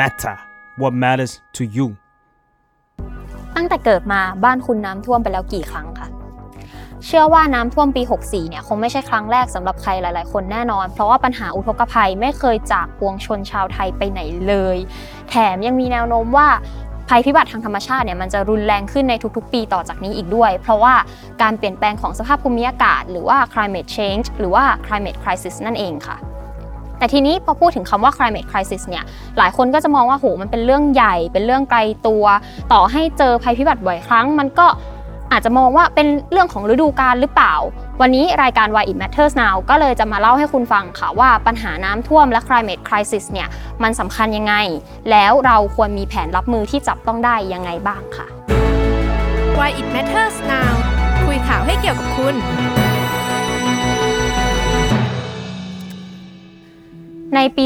matter what matters to you ตั้งแต่เกิดมาบ้านคุณน้ำท่วมไปแล้วกี่ครั้งคะเชื่อว่าน้ำท่วมปี 64 เนี่ยคงไม่ใช่ครั้งแรกสำหรับใครหลาย ๆ คนแน่นอน เพราะว่าปัญหาอุทกภัยไม่เคยจากปวงชนชาวไทยไปไหนเลย แถมยังมีแนวโน้มว่าภัยพิบัติทางธรรมชาติเนี่ยมันจะรุนแรงขึ้นในทุก ๆ ปีต่อจากนี้อีกด้วย เพราะว่าการเปลี่ยนแปลงของสภาพภูมิอากาศ หรือว่า climate change หรือว่า climate crisis นั่นเองค่ะ แต่ทีนี้พอพูดถึงคำว่า climate crisis เนี่ย หลายคนก็จะมองว่าโหมันเป็นเรื่องใหญ่ เป็นเรื่องไกลตัว ต่อให้เจอภัยพิบัติบ่อยครั้ง มันก็อาจจะมองว่าเป็นเรื่องของฤดูกาลหรือเปล่า วันนี้รายการ Why It Matters Now ก็เลยจะมาเล่าให้คุณฟังค่ะว่าปัญหาน้ำท่วมและ climate crisis เนี่ยมันสำคัญยังไง แล้วเราควรมีแผนรับมือที่จับต้องได้ยังไงบ้างค่ะ Why it matters now คุยข่าวให้เกี่ยวกับคุณ ในปี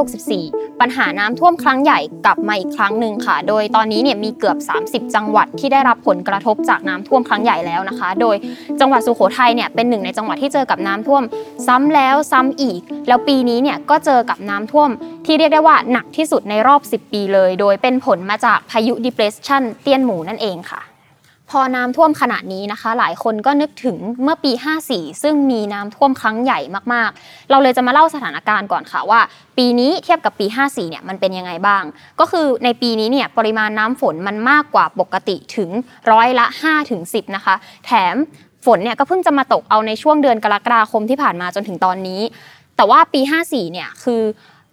2564 ปัญหาน้ำท่วมครั้งใหญ่กลับมาอีกครั้งหนึ่งค่ะ โดยตอนนี้เนี่ยมีเกือบ 30 จังหวัดที่ได้รับผลกระทบจากน้ำท่วมครั้งใหญ่แล้วนะคะ โดยจังหวัดสุโขทัยเนี่ยเป็นหนึ่งในจังหวัดที่เจอกับน้ำท่วม ซ้ำแล้วซ้ำอีก แล้วปีนี้เนี่ยก็เจอกับน้ำท่วม ที่เรียกได้ว่าหนักที่สุดในรอบ 10 ปีเลย โดยเป็นผลมาจากพายุ depression เตี้ยนหมูนั่นเองค่ะ พอน้ำท่วมขนาดนี้นะคะ หลายคนก็นึกถึงเมื่อปี 54 ซึ่งมีน้ำท่วมครั้งใหญ่มากๆ เราเลยจะมาเล่าสถานการณ์ก่อนค่ะว่า ปีนี้เทียบกับปี 54 เนี่ยมันเป็นยังไงบ้าง ก็คือในปีนี้เนี่ยปริมาณน้ำฝนมันมากกว่าปกติถึงร้อยละ5-10 นะคะ แถมฝนเนี่ยก็เพิ่งจะมาตกเอาในช่วงเดือนกรกฎาคมที่ผ่านมาจนถึงตอนนี้ แต่ว่าปี 54 เนี่ยคือ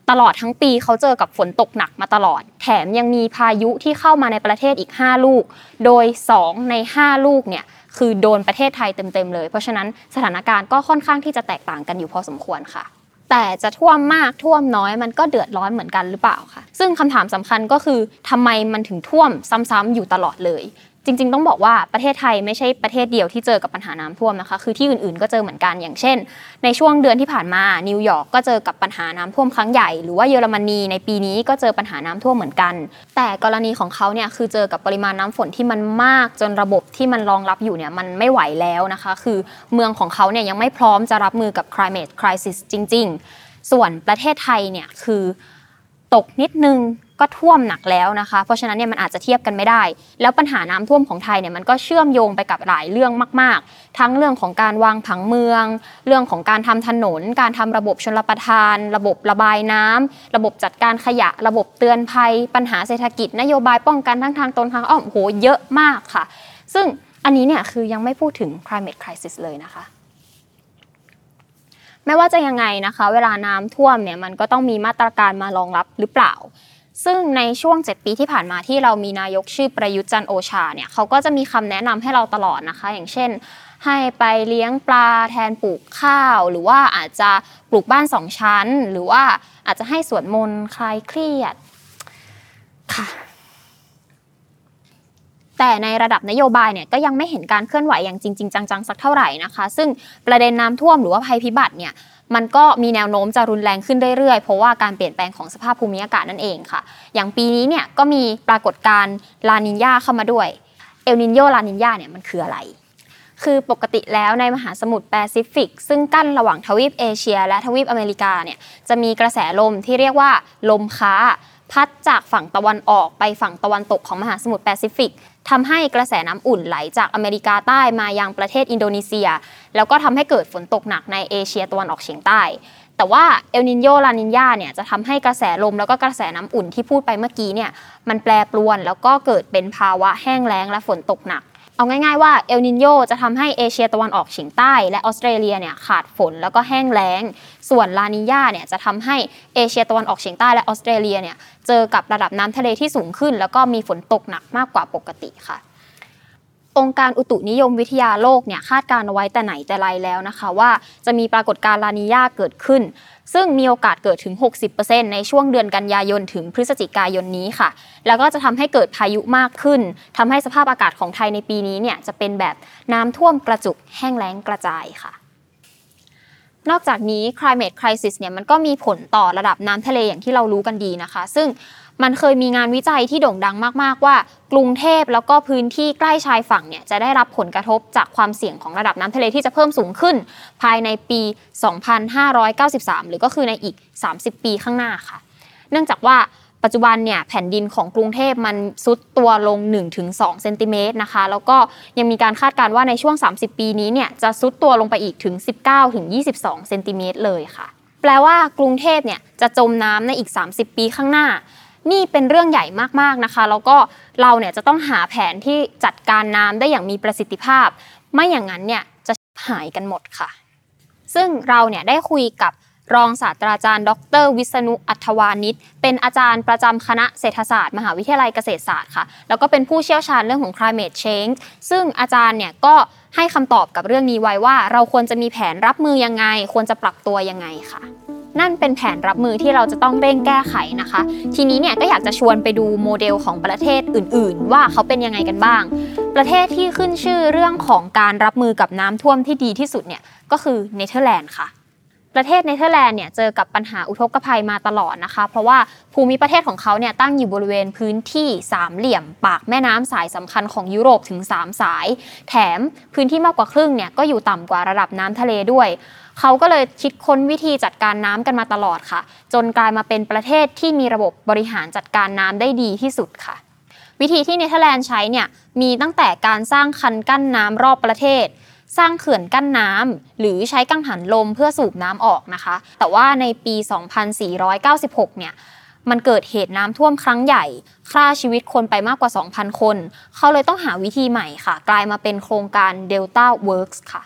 ตลอดทั้งปีเขาเจอกับฝนตกหนักมาตลอด แถมยังมีพายุที่เข้ามาในประเทศอีก 5 ลูก โดย 2 ใน 5 ลูกเนี่ยคือโดนประเทศไทยเต็มๆเลย เพราะฉะนั้นสถานการณ์ก็ค่อนข้างที่จะแตกต่างกันอยู่พอสมควรค่ะ แต่จะท่วมมากท่วมน้อยมันก็เดือดร้อนเหมือนกันหรือเปล่าคะซึ่งคำถามสำคัญก็คือทำไมมันถึงท่วมซ้ำๆอยู่ตลอดเลย จริง ๆ ต้องบอกว่าประเทศไทยไม่ใช่ประเทศเดียวที่เจอกับปัญหาน้ำท่วมนะคะ คือที่อื่นๆ ก็เจอเหมือนกันอย่างเช่น ในช่วงเดือนที่ผ่านมานิวยอร์กก็เจอกับปัญหาน้ำท่วมครั้งใหญ่ หรือว่าเยอรมนีในปีนี้ก็เจอปัญหาน้ำท่วมเหมือนกัน แต่กรณีของเขาเนี่ยคือเจอกับปริมาณน้ำฝนที่มันมากจนระบบที่มันรองรับอยู่เนี่ยมันไม่ไหวแล้วนะคะ คือเมืองของเขาเนี่ยยังไม่พร้อมจะรับมือกับ climate crisis จริง ๆ ส่วนประเทศไทยเนี่ยคือตกนิดนึง ก็ท่วมหนักแล้วนะคะ เพราะฉะนั้นเนี่ยมันอาจจะเทียบกันไม่ได้ แล้วปัญหาน้ำท่วมของไทยเนี่ยมันก็เชื่อมโยงไปกับหลายเรื่องมาก ๆ ทั้งเรื่องของการวางผังเมือง เรื่องของการทำถนน การทำระบบชลประทาน ระบบระบายน้ำระบบจัดการขยะ ระบบเตือนภัย ปัญหาเศรษฐกิจ นโยบายป้องกันทั้งทางตรงทางอ้อมโอ้โหเยอะมากค่ะ ซึ่งอันนี้เนี่ยคือยังไม่พูดถึง climate crisis เลยนะคะไม่ว่าจะยังไงนะคะ เวลาน้ำท่วมเนี่ยมันก็ต้องมีมาตรการมารองรับหรือเปล่า ซึ่งในช่วง 7 ปีที่ผ่านมาที่เรามีนายกชื่อประยุทธ์จันโอชาเนี่ยเขาก็จะมีคำแนะนำให้เราตลอดนะคะ อย่างเช่น ให้ไปเลี้ยงปลาแทนปลูกข้าว หรือว่าอาจจะปลูกบ้านสองชั้น หรือว่าอาจจะให้สวดมนต์คลายเครียดค่ะแต่ในระดับนโยบายเนี่ยก็ยังไม่เห็นการเคลื่อนไหวอย่างจริง ๆ จังๆสักเท่าไหร่นะคะ ซึ่งประเด็นน้ำท่วมหรือว่าภัยพิบัติเนี่ย มันก็มีแนวโน้มจะรุนแรงขึ้นเรื่อยๆ เพราะว่าการเปลี่ยนแปลงของสภาพภูมิอากาศนั่นเองค่ะ อย่างปีนี้เนี่ยก็มีปรากฏการณ์ลานินยาเข้ามาด้วย เอลนินโยลานินยาเนี่ยมันคืออะไร คือปกติแล้วในมหาสมุทรแปซิฟิก ซึ่งกั้นระหว่างทวีปเอเชีย และทวีปอเมริกาเนี่ยจะมีกระแสลมที่เรียกว่าลมค้า พัดจากฝั่งตะวันออกไปฝั่งตะวันตกของมหาสมุทรแปซิฟิกทำให้กระแสน้ำอุ่นไหลจากอเมริกาใต้มายังประเทศอินโดนีเซีย แล้วก็ทำให้เกิดฝนตกหนักในเอเชียตะวันออกเฉียงใต้ แต่ว่าเอลนินโยลานินยาเนี่ยจะทำให้กระแสลมแล้วก็กระแสน้ำอุ่นที่พูดไปเมื่อกี้เนี่ยมันแปรปรวนแล้วก็เกิดเป็นภาวะแห้งแล้งและฝนตกหนัก เอาง่ายๆว่าเอลนินโยจะทำให้เอเชียตะวันออกเฉียงใต้ และออสเตรเลียเนี่ยขาดฝนแล้วก็แห้งแล้ง ส่วนลานิญาเนี่ยจะทำให้เอเชียตะวันออกเฉียงใต้และออสเตรเลียเนี่ยเจอกับระดับน้ำทะเลที่สูงขึ้น แล้วก็มีฝนตกหนักมากกว่าปกติค่ะ องค์การอุตุนิยมวิทยาโลกเนี่ยคาดการณ์เอาไว้แต่ไหนแต่ไรแล้วนะคะ ว่าจะมีปรากฏการณ์ลานิญาเกิดขึ้น ซึ่งมีโอกาสเกิดถึง 60%ในช่วงเดือนกันยายนถึงพฤศจิกายนนี้ค่ะ แล้วก็จะทำให้เกิดพายุมากขึ้นทำให้สภาพอากาศของไทยในปีนี้เนี่ยจะเป็นแบบน้ำท่วมกระจุกแห้งแล้งกระจายค่ะนอกจากนี้ climate crisis เนี่ยมันก็มีผลต่อระดับน้ำทะเลอย่างที่เรารู้กันดีนะคะ ซึ่ง มันเคยมีงานวิจัยที่โด่งดังมาก ๆ ว่า กรุงเทพแล้วก็พื้นที่ใกล้ชายฝั่งเนี่ยจะได้รับผลกระทบจากความเสี่ยงของระดับน้ำทะเลที่จะเพิ่มสูงขึ้น ภายในปี 2593 หรือก็คือในอีก 30 ปีข้างหน้าค่ะ เนื่องจากว่าปัจจุบันเนี่ยแผ่นดินของกรุงเทพมันซุดตัวลง 1-2 เซนติเมตรนะคะ แล้วก็ยังมีการคาดการณ์ว่าในช่วง 30 ปีนี้เนี่ยจะซุดตัวลงไปอีกถึง 19-22 เซนติเมตรเลยค่ะ แปลว่ากรุงเทพเนี่ยจะจมน้ำในอีก 30 ปีข้างหน้า นี่เป็นเรื่องใหญ่มากๆนะคะ แล้วก็เราเนี่ยจะต้องหาแผนที่จัดการน้ำได้อย่างมีประสิทธิภาพ ไม่อย่างนั้นเนี่ยจะหายกันหมดค่ะ ซึ่งเราเนี่ยได้คุยกับรองศาสตราจารย์ ดร วิษณุอัธวานิชเป็นอาจารย์ประจำคณะเศรษฐศาสตร์ มหาวิทยาลัยเกษตรศาสตร์ค่ะ แล้วก็เป็นผู้เชี่ยวชาญเรื่องของ climate change ซึ่งอาจารย์เนี่ยก็ให้คำตอบกับเรื่องนี้ไว้ว่า เราควรจะมีแผนรับมือยังไง ควรจะปรับตัวยังไงค่ะ นั่นเป็นแผนรับมือที่เราจะต้องเร่งแก้ไขนะคะ ทีนี้เนี่ยก็อยากจะชวนไปดูโมเดลของประเทศอื่น ๆ ว่าเขาเป็นยังไงกันบ้าง ประเทศที่ขึ้นชื่อเรื่องของการรับมือกับน้ำท่วมที่ดีที่สุดเนี่ยก็คือเนเธอร์แลนด์ค่ะประเทศเนเธอร์แลนด์เนี่ยเจอกับปัญหาอุทกภัยมาตลอดนะคะ เพราะว่าภูมิประเทศของเขาเนี่ยตั้งอยู่บริเวณพื้นที่สามเหลี่ยม ปากแม่น้ำสายสำคัญของยุโรปถึง 3 สาย แถมพื้นที่มากกว่าครึ่งเนี่ยก็อยู่ต่ำกว่าระดับน้ำทะเลด้วย เขาก็เลยคิดค้นวิธีจัดการน้ำกันมาตลอดค่ะ จนกลายมาเป็นประเทศที่มีระบบบริหารจัดการน้ำได้ดีที่สุดค่ะ วิธีที่เนเธอร์แลนด์ใช้เนี่ยมีตั้งแต่การสร้างคันกั้นน้ำรอบประเทศสร้างเขื่อนกั้นน้ำหรือใช้กังหันลมเพื่อสูบน้ำออกนะคะ แต่ว่าในปี 2496 เนี่ยมันเกิดเหตุน้ำท่วมครั้งใหญ่ฆ่าชีวิตคนไปมากกว่า 2,000 คน เขาเลยต้องหาวิธีใหม่ค่ะ กลายมาเป็นโครงการ Delta Works ค่ะ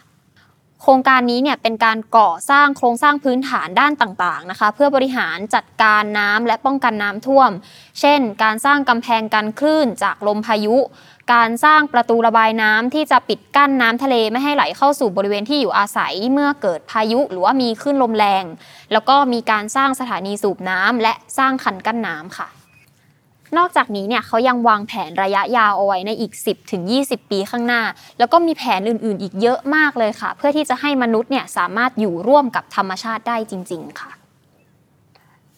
โครงการนี้เนี่ยเป็นการก่อสร้างโครงสร้างพื้นฐานด้านต่างๆนะคะ เพื่อบริหารจัดการน้ำและป้องกันน้ำท่วม เช่น การสร้างกำแพงกันคลื่นจากลมพายุ การสร้างประตูระบายน้ำที่จะปิดกั้นน้ำทะเลไม่ให้ไหลเข้าสู่บริเวณที่อยู่อาศัยเมื่อเกิดพายุ หรือว่ามีคลื่นลมแรง แล้วก็มีการสร้างสถานีสูบน้ำและสร้างคันกั้นน้ำค่ะ นอกจากนี้เนี่ยเขายังวางแผนระยะยาวเอาไว้ในอีก 10ถึง20 ปีข้างหน้า แล้วก็มีแผนอื่นๆ อีกเยอะมากเลยค่ะ เพื่อที่จะให้มนุษย์เนี่ยสามารถอยู่ร่วมกับธรรมชาติได้จริง ๆ ค่ะ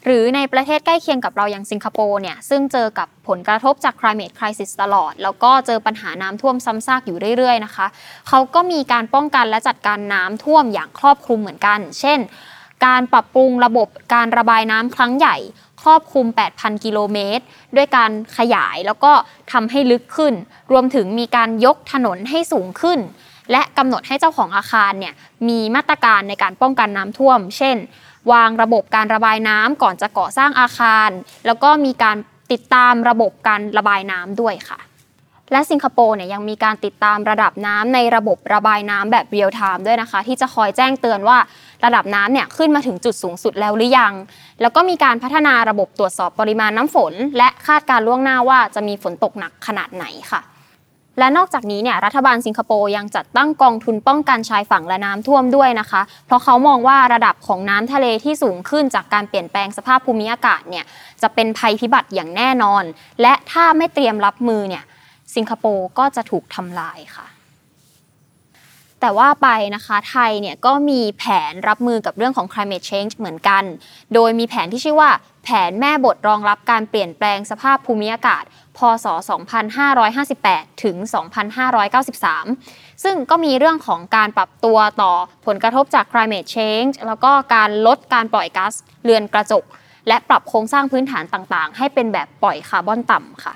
หรือในประเทศใกล้เคียงกับเราอย่างสิงคโปร์เนี่ยซึ่งเจอกับผลกระทบจาก climate crisis ตลอด แล้วก็เจอปัญหาน้ำท่วมซ้ำซากอยู่เรื่อยๆนะคะเขาก็มีการป้องกันและจัดการน้ำท่วมอย่างครอบคลุมเหมือนกัน เช่น การปรับปรุงระบบการระบายน้ำครั้งใหญ่ ครอบคลุม 8,000 กิโลเมตร ด้วยการขยายแล้วก็ทำให้ลึกขึ้น รวมถึงมีการยกถนนให้สูงขึ้น และกำหนดให้เจ้าของอาคารเนี่ยมีมาตรการในการป้องกันน้ำท่วม เช่น วางระบบการระบายน้ำก่อนจะก่อสร้างอาคาร แล้วก็มีการติดตามระบบการระบายน้ำด้วยค่ะ และสิงคโปร์เนี่ยยังมีการติดตามระดับน้ำในระบบระบายน้ำแบบเรียลไทม์ด้วยนะคะ ที่จะคอยแจ้งเตือนว่าระดับน้ำเนี่ยขึ้นมาถึงจุดสูงสุดแล้วหรือยัง แล้วก็มีการพัฒนาระบบตรวจสอบปริมาณน้ำฝน และคาดการล่วงหน้าว่าจะมีฝนตกหนักขนาดไหนค่ะและนอกจากนี้เนี่ยรัฐบาลสิงคโปร์ยังจัดตั้งกองทุนป้องกันชายฝั่งและน้ำท่วมด้วยนะคะ เพราะเขามองว่าระดับของน้ำทะเลที่สูงขึ้นจากการเปลี่ยนแปลงสภาพภูมิอากาศเนี่ยจะเป็นภัยพิบัติอย่างแน่นอน และถ้าไม่เตรียมรับมือเนี่ย สิงคโปร์ก็จะถูกทำลายค่ะ แต่ว่าไปนะคะไทยเนี่ยก็มีแผนรับมือกับเรื่องของ climate change เหมือนกัน โดยมีแผนที่ชื่อว่า แผนแม่บทรองรับการเปลี่ยนแปลงสภาพภูมิอากาศ พศ 2558 ถึง 2593 ซึ่งก็มีเรื่องของการปรับตัวต่อผลกระทบจาก climate change แล้วก็การลดการปล่อยก๊าซเรือนกระจก และปรับโครงสร้างพื้นฐานต่างๆ ให้เป็นแบบปล่อยคาร์บอนต่ำค่ะ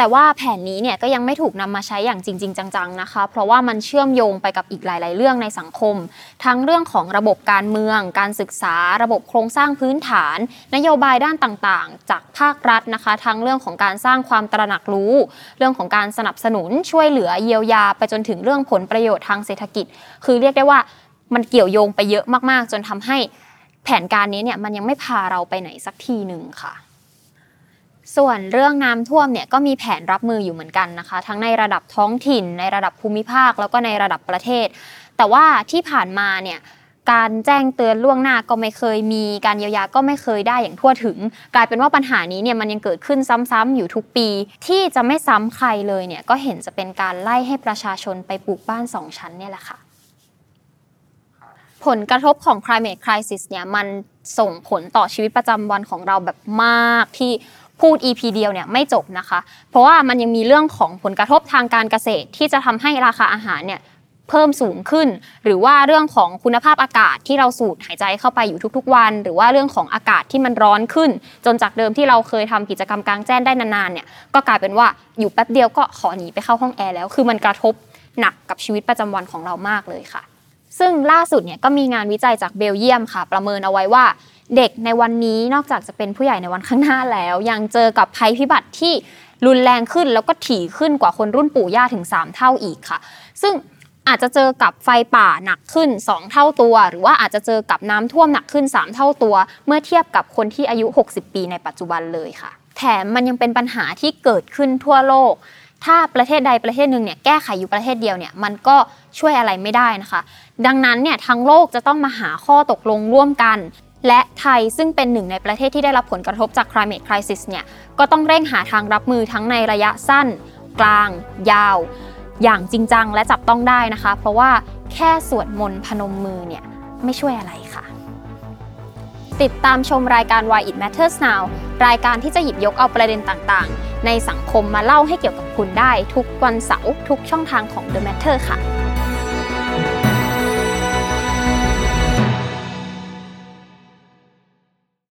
แต่ว่าแผนนี้เนี่ยก็ยังไม่ถูกนำมาใช้อย่างจริง ๆ จัง ๆ นะคะ เพราะว่ามันเชื่อมโยงไปกับอีกหลาย ๆ เรื่องในสังคม ทั้งเรื่องของระบบการเมือง การศึกษา ระบบโครงสร้างพื้นฐาน นโยบายด้านต่าง ๆ จากภาครัฐนะคะ ทั้งเรื่องของการสร้างความตระหนักรู้ เรื่องของการสนับสนุนช่วยเหลือเยียวยา ไปจนถึงเรื่องผลประโยชน์ทางเศรษฐกิจ คือเรียกได้ว่ามันเกี่ยวโยงไปเยอะมาก ๆ จนทำให้แผนการนี้เนี่ยมันยังไม่พาเราไปไหนสักทีหนึ่งค่ะ ส่วนเรื่องน้ำท่วมเนี่ยก็มีแผนรับมืออยู่เหมือนกันนะคะ ทั้งในระดับท้องถิ่น ในระดับภูมิภาค แล้วก็ในระดับประเทศ แต่ว่าที่ผ่านมาเนี่ยการแจ้งเตือนล่วงหน้าก็ไม่เคยมีการเยียวยาก็ไม่เคยได้อย่างทั่วถึง กลายเป็นว่าปัญหานี้เนี่ยมันยังเกิดขึ้นซ้ำๆอยู่ทุกปี ที่จะไม่ซ้ำใครเลยเนี่ยก็เห็นจะเป็นการไล่ให้ประชาชนไปปลูกบ้านสองชั้นเนี่ยแหละค่ะผลกระทบของ climate crisis เนี่ยมันส่งผลต่อชีวิตประจำวันของเราแบบมากที่ พูด EP เดียวเนี่ยไม่จบนะคะ เพราะว่ามันยังมีเรื่องของผลกระทบทางการเกษตรที่จะทำให้ราคาอาหารเนี่ยเพิ่มสูงขึ้น หรือว่าเรื่องของคุณภาพอากาศที่เราสูดหายใจเข้าไปอยู่ทุกๆวัน หรือว่าเรื่องของอากาศที่มันร้อนขึ้น จนจากเดิมที่เราเคยทำกิจกรรมกลางแจ้งได้นานๆเนี่ยก็กลายเป็นว่าอยู่แป๊บเดียวก็ขอหนีไปเข้าห้องแอร์แล้ว คือมันกระทบหนักกับชีวิตประจำวันของเรามากเลยค่ะ ซึ่งล่าสุดเนี่ยก็มีงานวิจัยจากเบลเยียมค่ะ ประเมินเอาไว้ว่า เด็กในวันนี้นอกจากจะเป็นผู้ใหญ่ในวันข้างหน้าแล้ว ยังเจอกับภัยพิบัติที่รุนแรงขึ้นแล้วก็ถี่ขึ้นกว่าคนรุ่นปู่ย่าถึง 3 เท่าอีกค่ะ ซึ่งอาจจะเจอกับไฟป่าหนักขึ้น 2 เท่าตัว หรือว่าอาจจะเจอกับน้ำท่วมหนักขึ้น 3 เท่าตัว เมื่อเทียบกับคนที่อายุ 60 ปีในปัจจุบันเลยค่ะ แถมมันยังเป็นปัญหาที่เกิดขึ้นทั่วโลก ถ้าประเทศใดประเทศหนึ่งเนี่ยแก้ไขอยู่ประเทศเดียวเนี่ยมันก็ช่วยอะไรไม่ได้นะคะ ดังนั้นเนี่ยทั้งโลกจะต้องมาหาข้อตกลงร่วมกัน และไทยซึ่งเป็นหนึ่งในประเทศที่ได้รับผลกระทบจาก climate crisis เนี่ยก็ต้องเร่งหาทางรับมือทั้งในระยะสั้น กลาง ยาว อย่างจริงจังและจับต้องได้นะคะ เพราะว่าแค่สวดมนต์พนมมือเนี่ยไม่ช่วยอะไรค่ะ ติดตามชมรายการ Why It Matters Now รายการที่จะหยิบยกเอาประเด็นต่างๆ ในสังคมมาเล่าให้เกี่ยวกับคุณได้ทุกวันเสาร์ทุกช่องทางของ The Matter ค่ะ